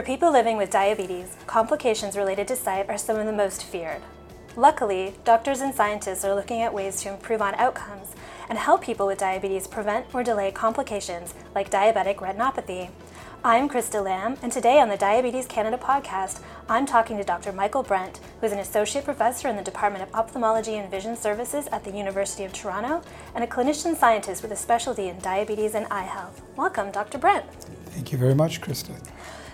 For people living with diabetes, complications related to sight are some of the most feared. Luckily, doctors and scientists are looking at ways to improve on outcomes and help people with diabetes prevent or delay complications like diabetic retinopathy. I'm Krista Lamb, and today on the Diabetes Canada podcast, I'm talking to Dr. Michael Brent, who is an associate professor in the Department of Ophthalmology and Vision Sciences at the University of Toronto and a clinician scientist with a specialty in diabetes and eye health. Welcome, Dr. Brent. Thank you very much, Krista.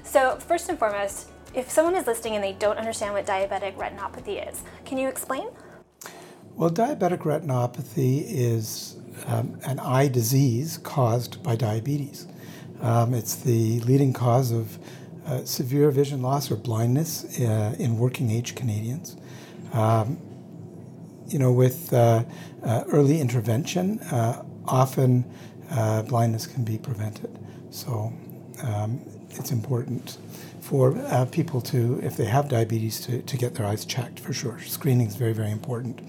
So, first and foremost, if someone is listening and they don't understand what diabetic retinopathy is, can you explain? Well, diabetic retinopathy is um, an eye disease caused by diabetes. Um, it's the leading cause of uh, severe vision loss or blindness uh, in working age Canadians. Um, you know, with uh, uh early intervention, uh, often uh, blindness can be prevented. So um, it's important for uh, people to, if they have diabetes, to, to get their eyes checked for sure. Screening is very, very important.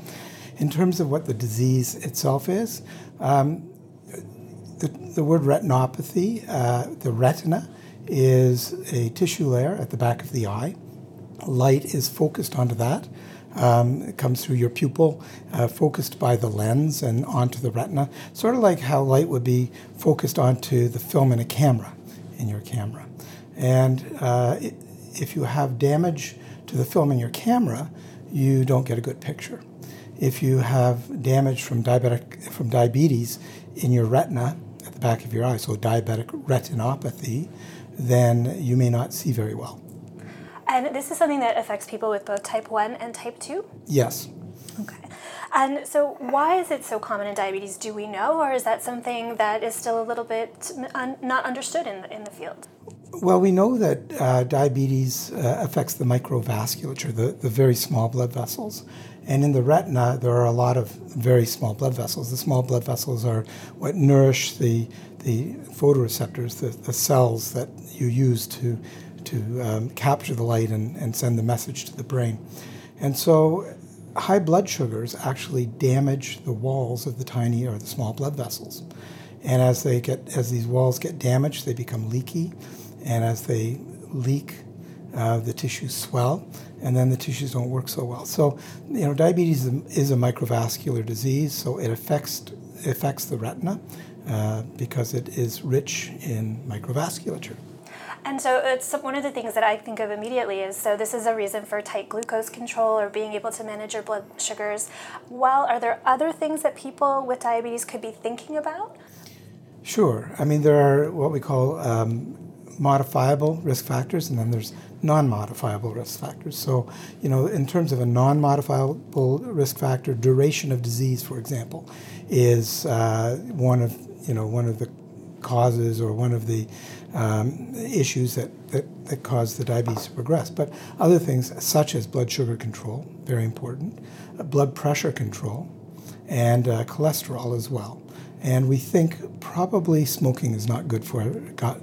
In terms of what the disease itself is, um, the, the word retinopathy, uh, the retina, is a tissue layer at the back of the eye. Light is focused onto that. Um, it comes through your pupil, uh, focused by the lens and onto the retina, sort of like how light would be focused onto the film in a camera, in your camera. And uh, if you have damage to the film in your camera, you don't get a good picture. If you have damage from diabetic from diabetes in your retina at the back of your eye, so diabetic retinopathy, then you may not see very well. And this is something that affects people with both type 1 and type 2? Yes. And so, why is it so common in diabetes? Do we know, or is that something that is still a little bit un- not understood in the, in the field? Well, we know that uh, diabetes uh, affects the microvasculature, the, the very small blood vessels. And in the retina, there are a lot of very small blood vessels. The small blood vessels are what nourish the, the photoreceptors, the, the cells that you use to, to um, capture the light and, and send the message to the brain. And so high blood sugars actually damage the walls of the tiny or the small blood vessels. And as they get as these walls get damaged, they become leaky and as they leak, uh, the tissues swell, and then the tissues don't work so well. So, you know, diabetes is a microvascular disease, so it affects affects the retina uh, because it is rich in microvasculature. And so it's one of the things that I think of immediately is so this is a reason for tight glucose control or being able to manage your blood sugars. Well, are there other things that people with diabetes could be thinking about? Sure. I mean, there are what we call um, modifiable risk factors, and then there's non-modifiable risk factors. So, you know, in terms of a non-modifiable risk factor, duration of disease, for example, is uh, one of you know one of the causes or one of the um, issues that, that, that cause the diabetes to progress. But other things, such as blood sugar control, very important, uh, blood pressure control, and uh, cholesterol as well. And we think probably smoking is not good for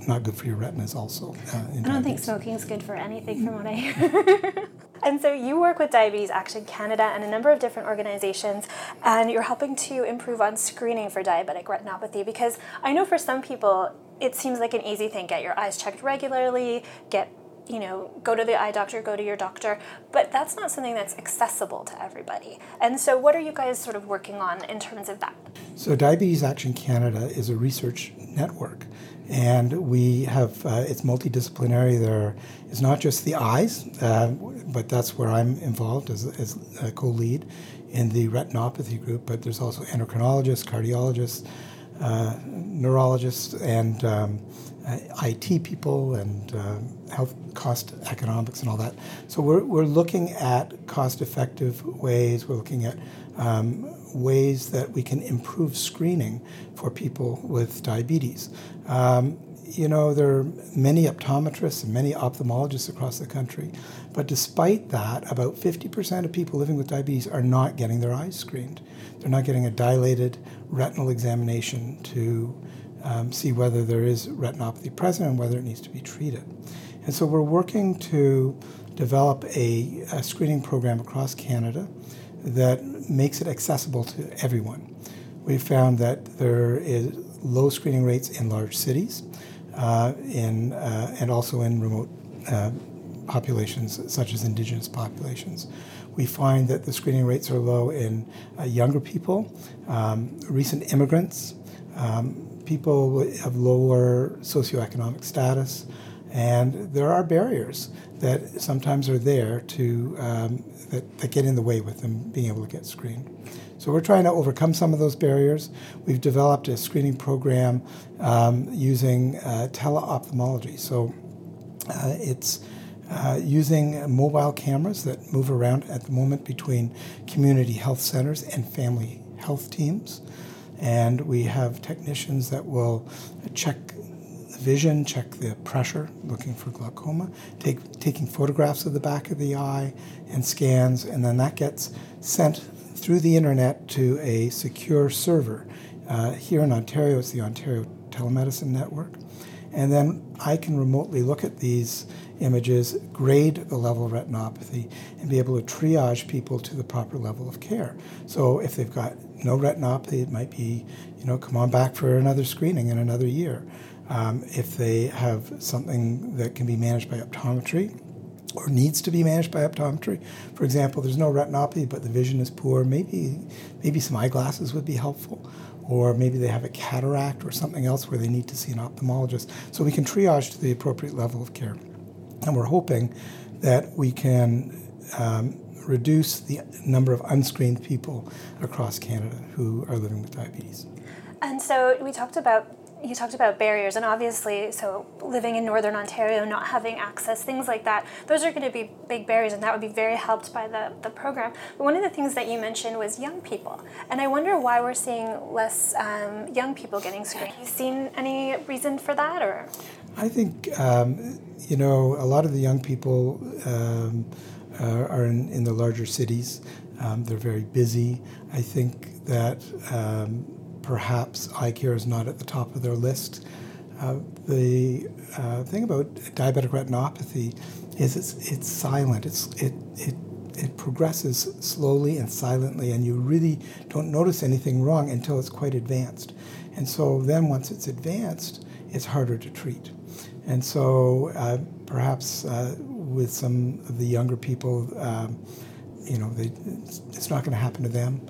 not good for your retinas. Also, uh, I don't think smoking is good for anything, from what I hear. and so you work with Diabetes Action Canada and a number of different organizations, and you're helping to improve on screening for diabetic retinopathy. Because I know for some people, it seems like an easy thing: get your eyes checked regularly, get you know, go to the eye doctor, go to your doctor, but that's not something that's accessible to everybody. And so, what are you guys sort of working on in terms of that? So, Diabetes Action Canada is a research network, and we have uh, it's multidisciplinary. There is not just the eyes, uh, but that's where I'm involved as, as a co-lead in the retinopathy group. But there's also endocrinologists, cardiologists, uh, neurologists, and um, uh, IT people and uh, health cost economics and all that. So we're, we're looking at cost effective ways, we're looking at um, ways that we can improve screening for people with diabetes. Um, you know, there are many optometrists and many ophthalmologists across the country, but despite that, about 50% of people living with diabetes are not getting their eyes screened. They're not getting a dilated retinal examination to um, see whether there is retinopathy present and whether it needs to be treated. And so we're working to develop a, a screening program across Canada that makes it accessible to everyone. We found that there is low screening rates in large cities, uh, in, uh, and also in remote uh, populations, such as indigenous populations. We find that the screening rates are low in uh, younger people, um, recent immigrants, um, people of lower socioeconomic status, and there are barriers that sometimes are there to um, that, that get in the way with them being able to get screened. So we're trying to overcome some of those barriers. We've developed a screening program um, using uh, teleophthalmology. So uh, it's uh, using mobile cameras that move around at the moment between community health centers and family health teams. And we have technicians that will check the vision, check the pressure, looking for glaucoma, take, taking photographs of the back of the eye and scans, and then that gets sent through the internet to a secure server. Uh, here in Ontario, it's the Ontario Telemedicine Network. And then I can remotely look at these images, grade the level of retinopathy, and be able to triage people to the proper level of care. So if they've got no retinopathy, it might be, you know, come on back for another screening in another year. Um, if they have something that can be managed by optometry, or needs to be managed by optometry. For example, there's no retinopathy, but the vision is poor. Maybe, maybe some eyeglasses would be helpful or maybe they have a cataract or something else where they need to see an ophthalmologist. So we can triage to the appropriate level of care. And we're hoping that we can um, reduce the number of unscreened people across Canada who are living with diabetes. And so we talked about you talked about barriers, and obviously, so living in Northern Ontario, not having access, things like that, those are going to be big barriers, and that would be very helped by the, the program. But one of the things that you mentioned was young people, and I wonder why we're seeing less um, young people getting screened. Have you seen any reason for that, or? I think, um, you know, a lot of the young people um, are, are in, in, the larger cities. Um, they're very busy. I think that um, perhaps eye care is not at the top of their list. Uh, the uh, thing about diabetic retinopathy is it's, it's silent. It's, it, it, it progresses slowly and silently, and you really don't notice anything wrong until it's quite advanced. And so then, once it's advanced, it's harder to treat. And so, uh, perhaps uh, with some of the younger people, um, you know, they, it's, it's, not going to happen to them,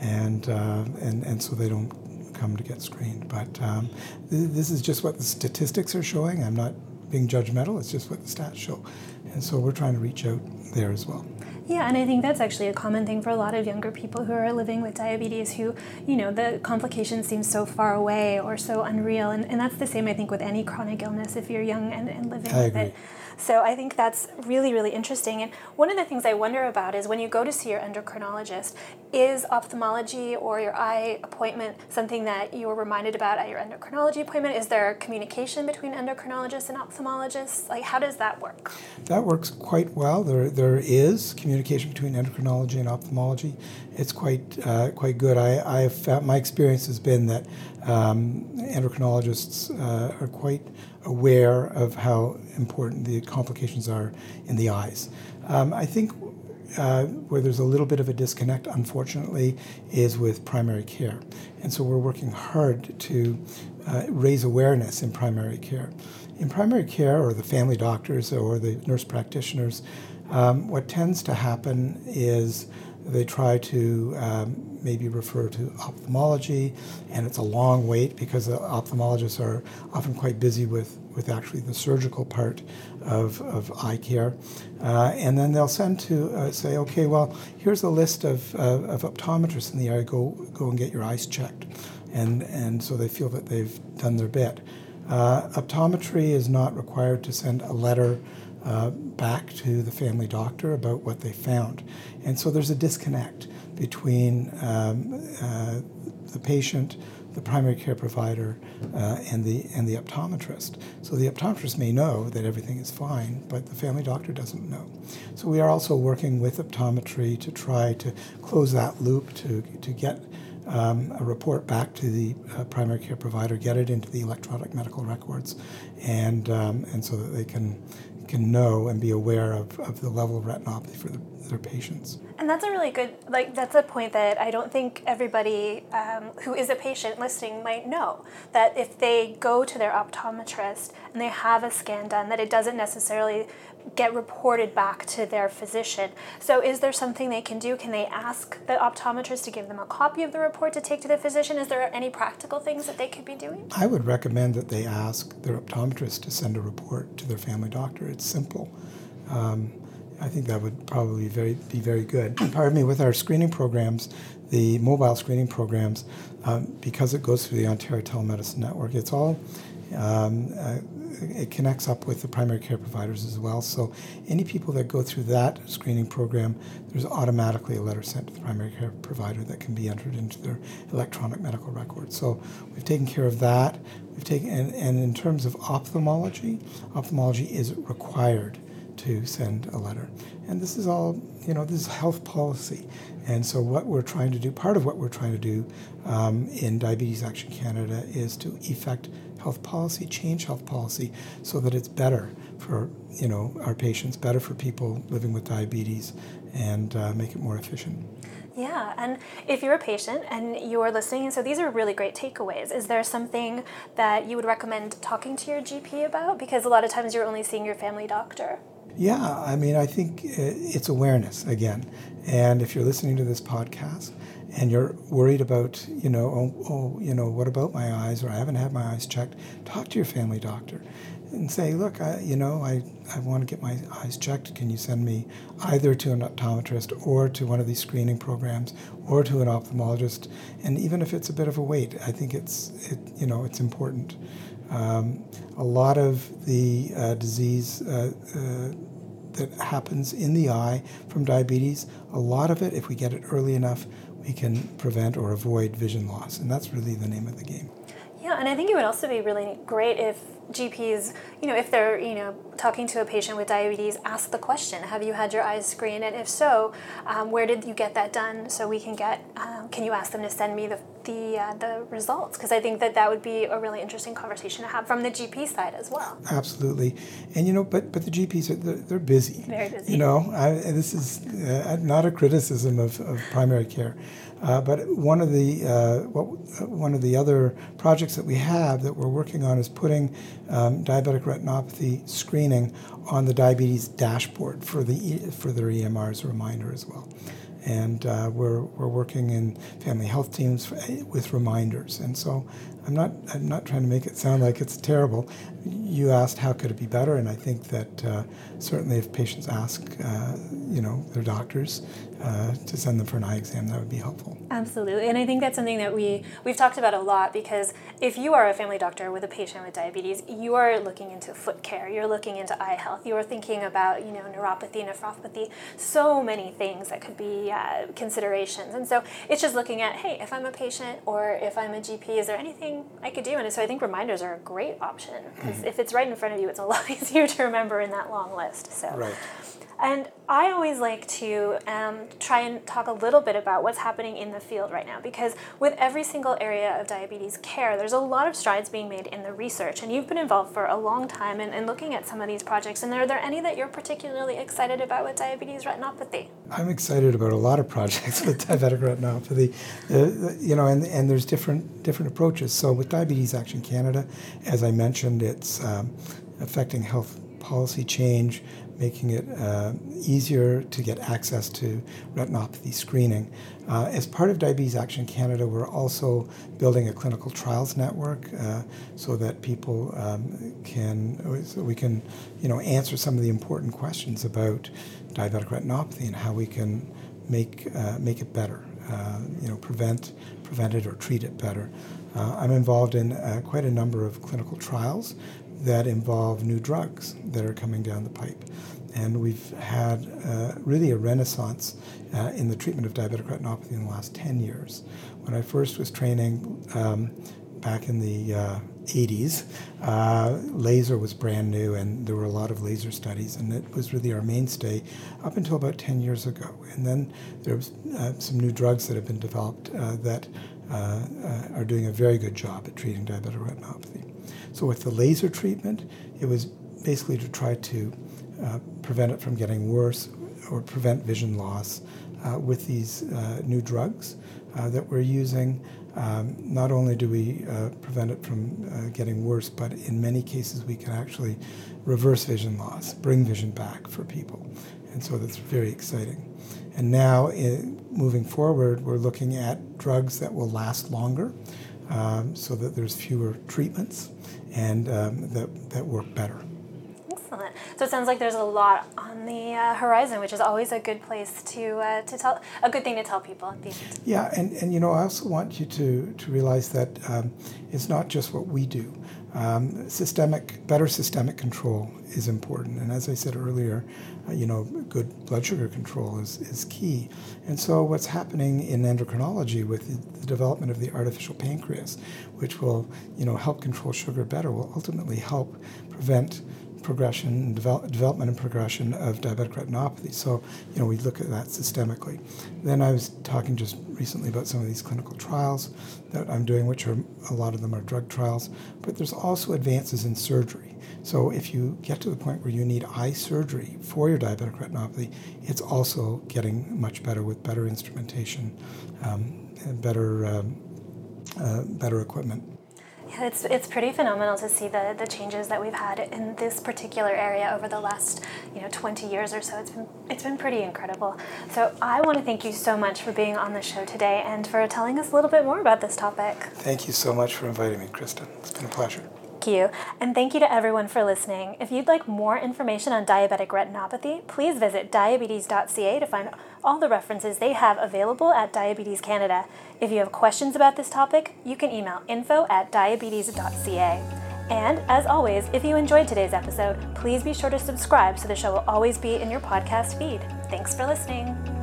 and uh, and and so they don't come to get screened. But um, th- this is just what the statistics are showing. I'm not being judgmental. It's just what the stats show, and so we're trying to reach out there as well. Yeah, and I think that's actually a common thing for a lot of younger people who are living with diabetes who, you know, the complications seem so far away or so unreal. And, and that's the same, I think, with any chronic illness if you're young and, and living I with agree. it. So I think that's really, really interesting. And one of the things I wonder about is when you go to see your endocrinologist, is ophthalmology or your eye appointment something that you were reminded about at your endocrinology appointment? Is there communication between endocrinologists and ophthalmologists? Like, how does that work? That works quite well. There, there is communication between endocrinology and ophthalmology. It's quite, uh, quite good. I, I've found, my experience has been that um, endocrinologists uh, are quite aware of how important the complications are in the eyes. Um, I think uh, where there's a little bit of a disconnect, unfortunately, is with primary care. And so we're working hard to uh, raise awareness in primary care. In primary care, or the family doctors or the nurse practitioners, um, what tends to happen is they try to um, maybe refer to ophthalmology, and it's a long wait because the ophthalmologists are often quite busy with, with actually the surgical part of, of eye care. Uh, and then they'll send to uh, say, okay, well, here's a list of, uh, of optometrists in the area, go, go and get your eyes checked. And, and so they feel that they've done their bit. Uh, optometry is not required to send a letter uh, back to the family doctor about what they found. And so there's a disconnect between um, uh, the patient, the primary care provider, uh, and, the, and the optometrist. So the optometrist may know that everything is fine, but the family doctor doesn't know. So we are also working with optometry to try to close that loop to, to get um, a report back to the uh, primary care provider, get it into the electronic medical records, and, um, and so that they can can know and be aware of, of the level of retinopathy for the, their patients. And that's a really good, like, that's a point that I don't think everybody um, who is a patient listening might know. That if they go to their optometrist and they have a scan done, that it doesn't necessarily get reported back to their physician. So, is there something they can do? Can they ask the optometrist to give them a copy of the report to take to the physician? Is there any practical things that they could be doing? I would recommend that they ask their optometrist to send a report to their family doctor. It's simple. Um, I think that would probably very, be very good. Pardon me, with our screening programs, the mobile screening programs, um, because it goes through the Ontario Telemedicine Network, it's all um, uh, it connects up with the primary care providers as well. So any people that go through that screening program, there's automatically a letter sent to the primary care provider that can be entered into their electronic medical record. So we've taken care of that. We've taken and, and in terms of ophthalmology, ophthalmology is required to send a letter. And this is all, you know, this is health policy. And so, what we're trying to do, part of what we're trying to do um, in Diabetes Action Canada is to effect health policy, change health policy, so that it's better for you know our patients, better for people living with diabetes, and uh, make it more efficient. Yeah, and if you're a patient and you're listening, so these are really great takeaways. Is there something that you would recommend talking to your GP about? Because a lot of times you're only seeing your family doctor. Yeah, I mean, I think uh, it's awareness again. And if you're listening to this podcast and you're worried about, you know, oh, oh, you know, what about my eyes, or I haven't had my eyes checked, talk to your family doctor and say, look, I, you know, I, I want to get my eyes checked. Can you send me either to an optometrist or to one of these screening programs or to an ophthalmologist? And even if it's a bit of a wait, I think it's, it, you know, it's important. Um, a lot of the uh, disease uh, uh, that happens in the eye from diabetes, a lot of it, if we get it early enough, we can prevent or avoid vision loss. And that's really the name of the game. Yeah, and I think it would also be really great if GPs, you know, if they're, you know, talking to a patient with diabetes, ask the question, have you had your eyes screened? And if so, um, where did you get that done? So we can get, um, can you ask them to send me the, the, uh, the results? Because I think that that would be a really interesting conversation to have from the GP side as well. Absolutely. And, you know, but, but the GPs, are, they're, they're busy. Very busy. You know, I, this is uh, not a criticism of, of primary care. Uh, but one of the uh, what, one of the other projects that we have that we're working on is putting um, diabetic retinopathy screening on the diabetes dashboard for the for their EMR as a reminder as well. And uh, we're, we're working in family health teams with reminders. And so I'm not, I'm not trying to make it sound like it's terrible. You asked how could it be better, and I think that uh, certainly if patients ask, uh, you know, their doctors uh, to send them for an eye exam, that would be helpful. Absolutely, and I think that's something that we we've talked about a lot because if you are a family doctor with a patient with diabetes, you are looking into foot care, you're looking into eye health, you are thinking about you know neuropathy, nephropathy, so many things that could be uh, considerations, and so it's just looking at hey, if I'm a patient or if I'm a GP, is there anything I could do? And so I think reminders are a great option because mm-hmm. if it's right in front of you, it's a lot easier to remember in that long list. So. Right. And I always like to um, try and talk a little bit about what's happening in the field right now because with every single area of diabetes care, there's a lot of strides being made in the research. And you've been involved for a long time in, in looking at some of these projects. And are there any that you're particularly excited about with diabetes retinopathy? I'm excited about a lot of projects with diabetic retinopathy. Uh, you know, and, and there's different different approaches. So with Diabetes Action Canada, as I mentioned, it's um, affecting health policy change making it uh, easier to get access to retinopathy screening. Uh, as part of Diabetes Action Canada, we're also building a clinical trials network uh, so that people um, can, so we can, you know, answer some of the important questions about diabetic retinopathy and how we can make uh, make it better. Uh, you know, prevent prevent it or treat it better. Uh, I'm involved in quite a number of clinical trials that involve new drugs that are coming down the pipe. And we've had uh, really a renaissance uh, in the treatment of diabetic retinopathy in the last 10 years. When I first was training um, back in the uh, 80s, uh, laser was brand new and there were a lot of laser studies, and it was really our mainstay up until about 10 years ago. And then there was uh, some new drugs that have been developed uh, are doing a very good job at treating diabetic retinopathy. So with the laser treatment, it was basically to try to uh, prevent it from getting worse or prevent vision loss uh, with these uh, new drugs uh, that we're using. Um, not only do we uh, prevent it from uh, getting worse, but in many cases we can actually reverse vision loss, bring vision back for people. And so that's very exciting. And now, in, moving forward, we're looking at drugs that will last longer um, so that there's fewer treatments and um, that, that work better. So it sounds like there's a lot on the uh, horizon, which is always a good place to uh, to tell a good thing to tell people. Yeah, and, and you know I also want you to to realize that um, it's not just what we do. Um, systemic, better systemic control is important, and as I said earlier, uh, you know, good blood sugar control is, is key. And so, what's happening in endocrinology with the, the development of the artificial pancreas, which will, you know, help control sugar better, will ultimately help prevent progression, develop, development and progression of diabetic retinopathy. So, you know, we look at that systemically. Then I was talking just recently about some of these clinical trials that I'm doing, which are a lot of them are drug trials, but there's also advances in surgery. So if you get to the point where you need eye surgery for your diabetic retinopathy, it's also getting much better with better instrumentation um, and better, um, uh, better equipment. Yeah, it's, it's pretty phenomenal to see the, the changes that we've had in this particular area over the last you know 20 years or so. It's been it's been pretty incredible. So I want to thank you so much for being on the show today and for telling us a little bit more about this topic. Thank you so much for inviting me, Kristen. It's been a pleasure. Thank you. And thank you to everyone for listening. If you'd like more information on diabetic retinopathy, please visit diabetes.ca to find all the references they have available at Diabetes Canada. If you have questions about this topic, you can email info at diabetes.ca. And as always, if you enjoyed today's episode, please be sure to subscribe so the show will always be in your podcast feed. Thanks for listening.